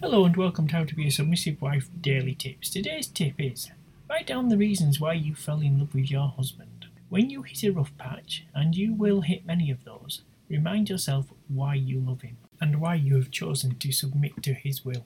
Hello and welcome to How to Be a Submissive Wife Daily Tips. Today's tip is write down the reasons why you fell in love with your husband. When you hit a rough patch, and you will hit many of those, remind yourself why you love him and why you have chosen to submit to his will.